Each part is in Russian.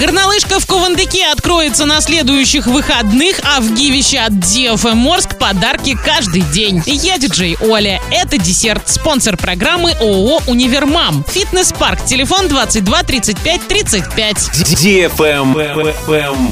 Горнолыжка в Кувандыке откроется на следующих выходных, а в Гивище от DFM Морск подарки каждый день. Я диджей Оля. Это десерт. Спонсор программы ООО «Универмам». Фитнес-парк. Телефон 22 35 35.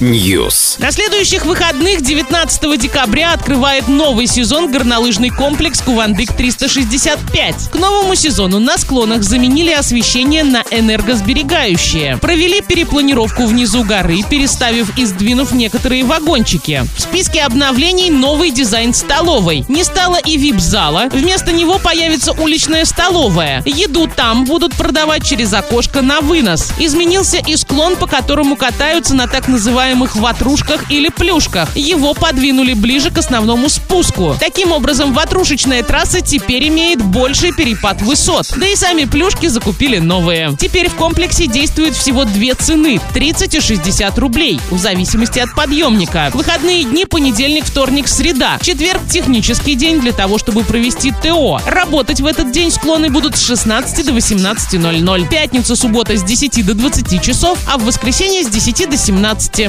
News. На следующих выходных 19 декабря открывает новый сезон горнолыжный комплекс Кувандык 365. К новому сезону на склонах заменили освещение на энергосберегающее. Провели перепланировку внизу горы, переставив и сдвинув некоторые вагончики. В списке обновлений новый дизайн столовой. Не стало и вип-зала. Вместо него появится уличная столовая. Еду там будут продавать через окошко на вынос. Изменился и склон, по которому катаются на так называемых ватрушках или плюшках. Его подвинули ближе к основному спуску. Таким образом, ватрушечная трасса теперь имеет больший перепад высот. Да и сами плюшки закупили новые. Теперь в комплексе действует всего две цены – 30 и 60 рублей, в зависимости от подъемника. Выходные дни – понедельник, вторник, среда. Четверг – технический день для того, чтобы провести ТО. Работать в этот день склоны будут с 16 до 18.00. Пятница, суббота с 10 до 20 часов, а в воскресенье с 10 до 17.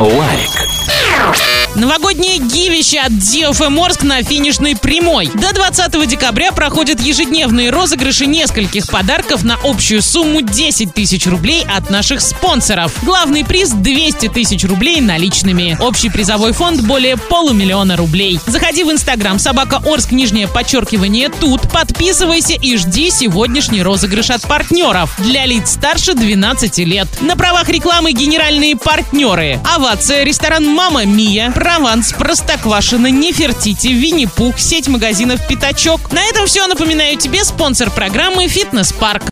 Лайк. Новогоднее гивище от DFM Морск на финишной прямой. До 20 декабря проходят ежедневные розыгрыши нескольких подарков на общую сумму 10 тысяч рублей от наших спонсоров. Главный приз 200 тысяч рублей наличными. Общий призовой фонд более полумиллиона рублей. Заходи в инстаграм собака Орск, нижнее подчеркивание тут. Подписывайся и жди сегодняшний розыгрыш от партнеров. Для лиц старше 12 лет. На правах рекламы генеральные партнеры. Овация, ресторан Мама Мия, Прованс, Простоквашино, Нефертити, Винни-Пух, сеть магазинов Пятачок. На этом все. Напоминаю тебе спонсор программы «Фитнес-парк».